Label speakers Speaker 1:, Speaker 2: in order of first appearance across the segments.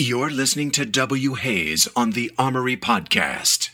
Speaker 1: You're listening to W.Haze on the Armory Podcast.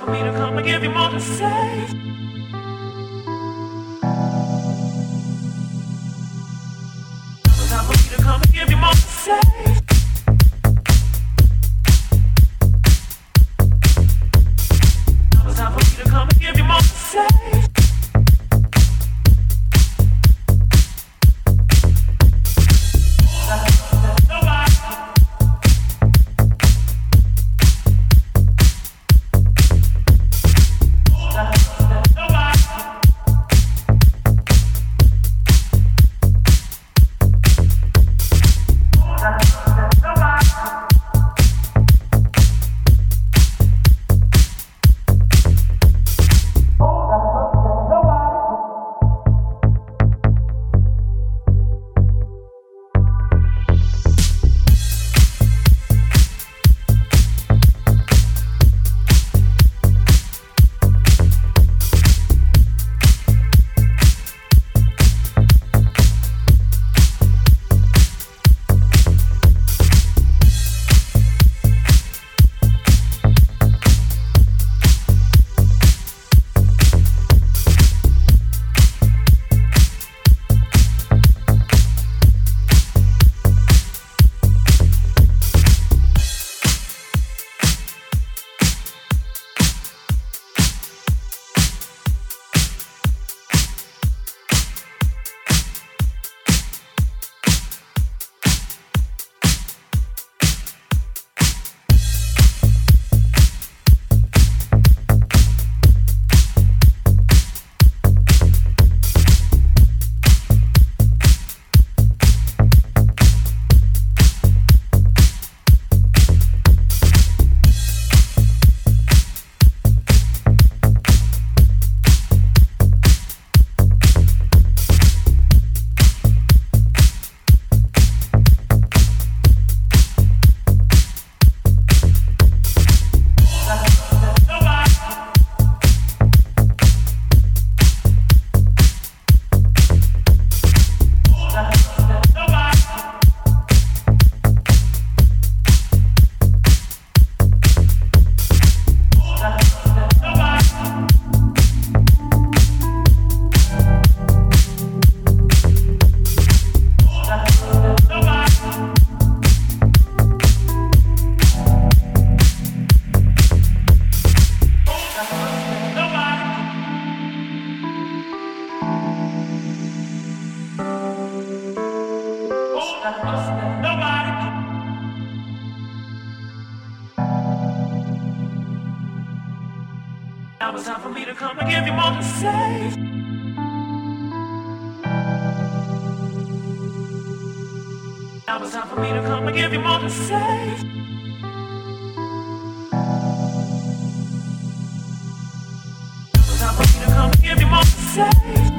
Speaker 2: for me to come and give you more to say. Now it's time for me to come and give you more to say. Time for me to come and give you more to say.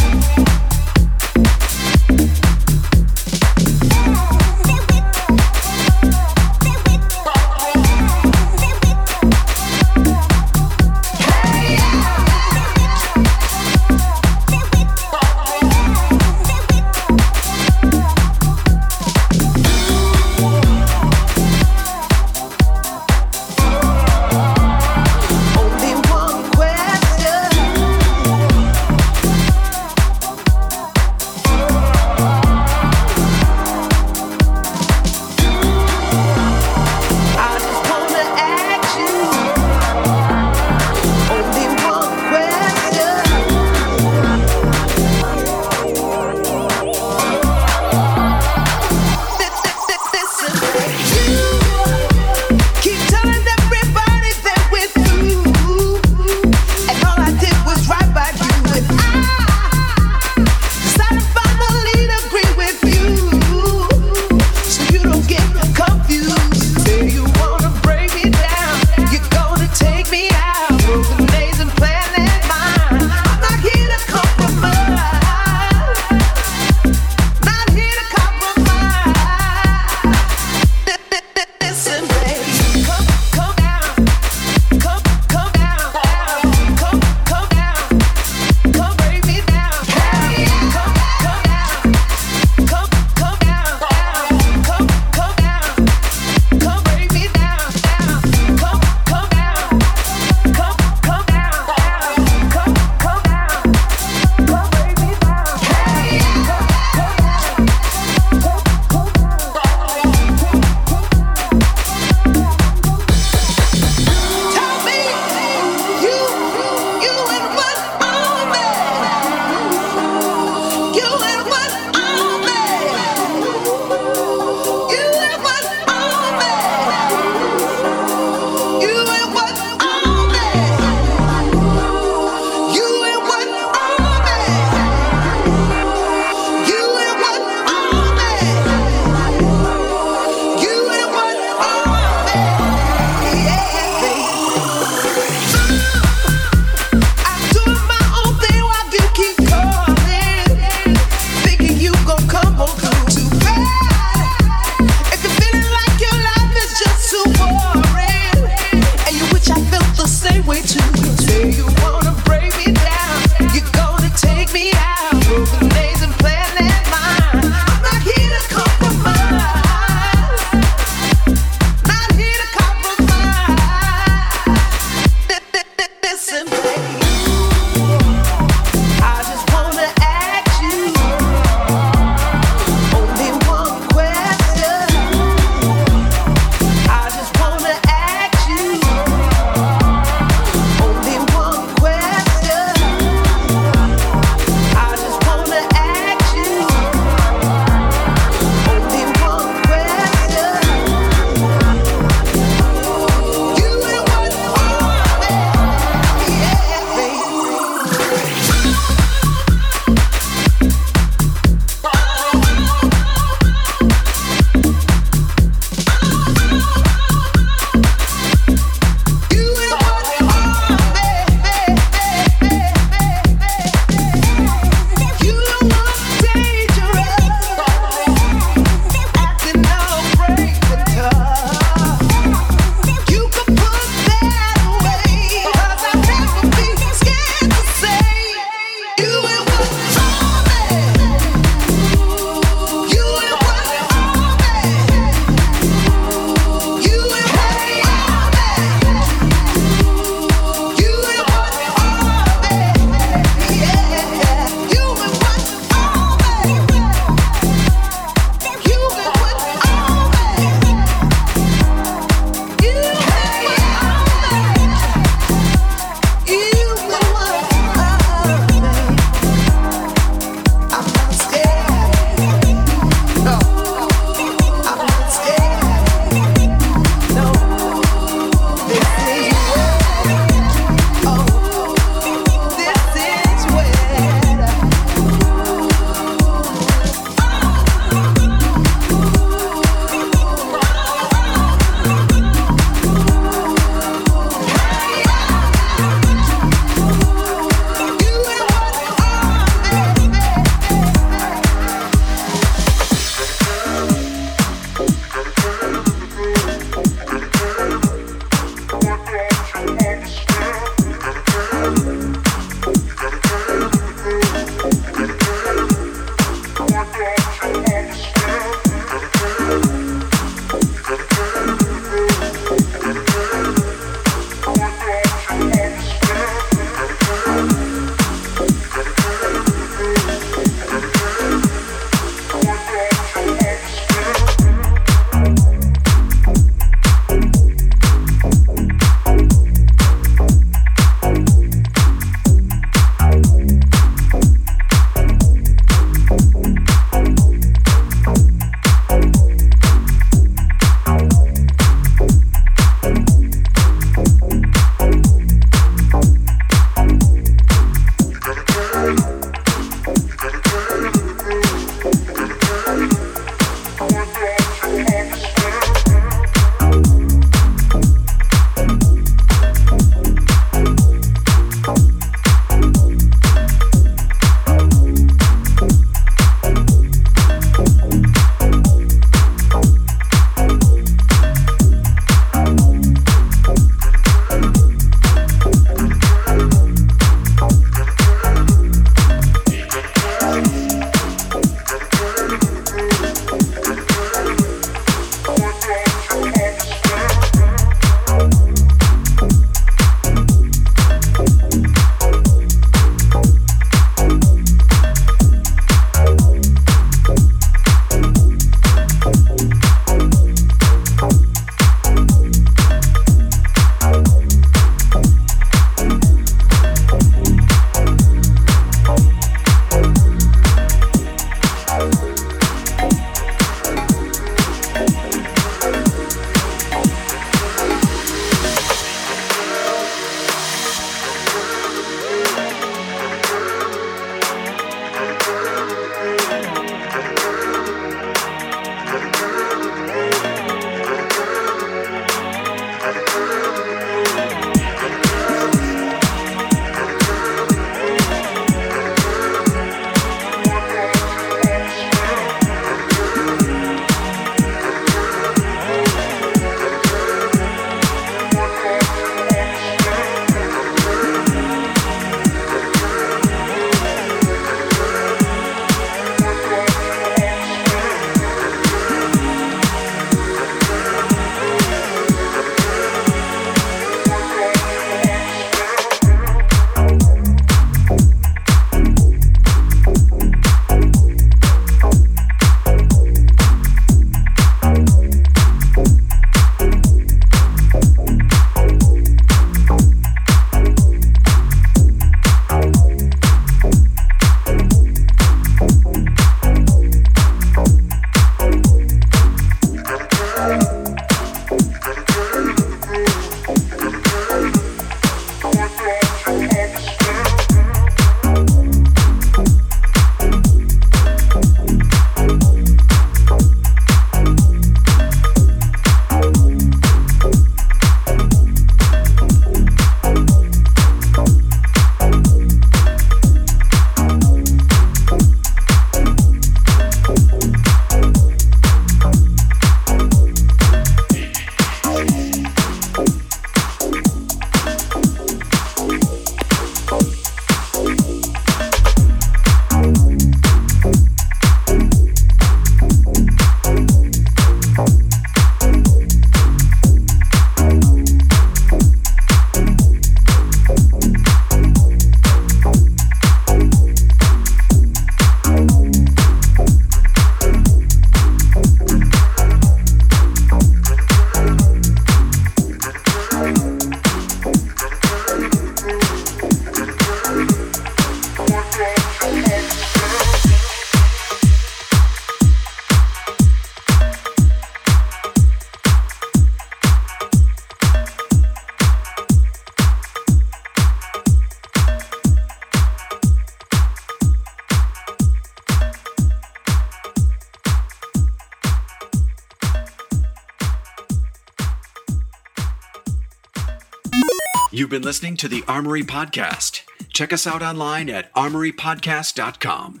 Speaker 1: Listening to the Armory Podcast. Check us out online at armorypodcast.com.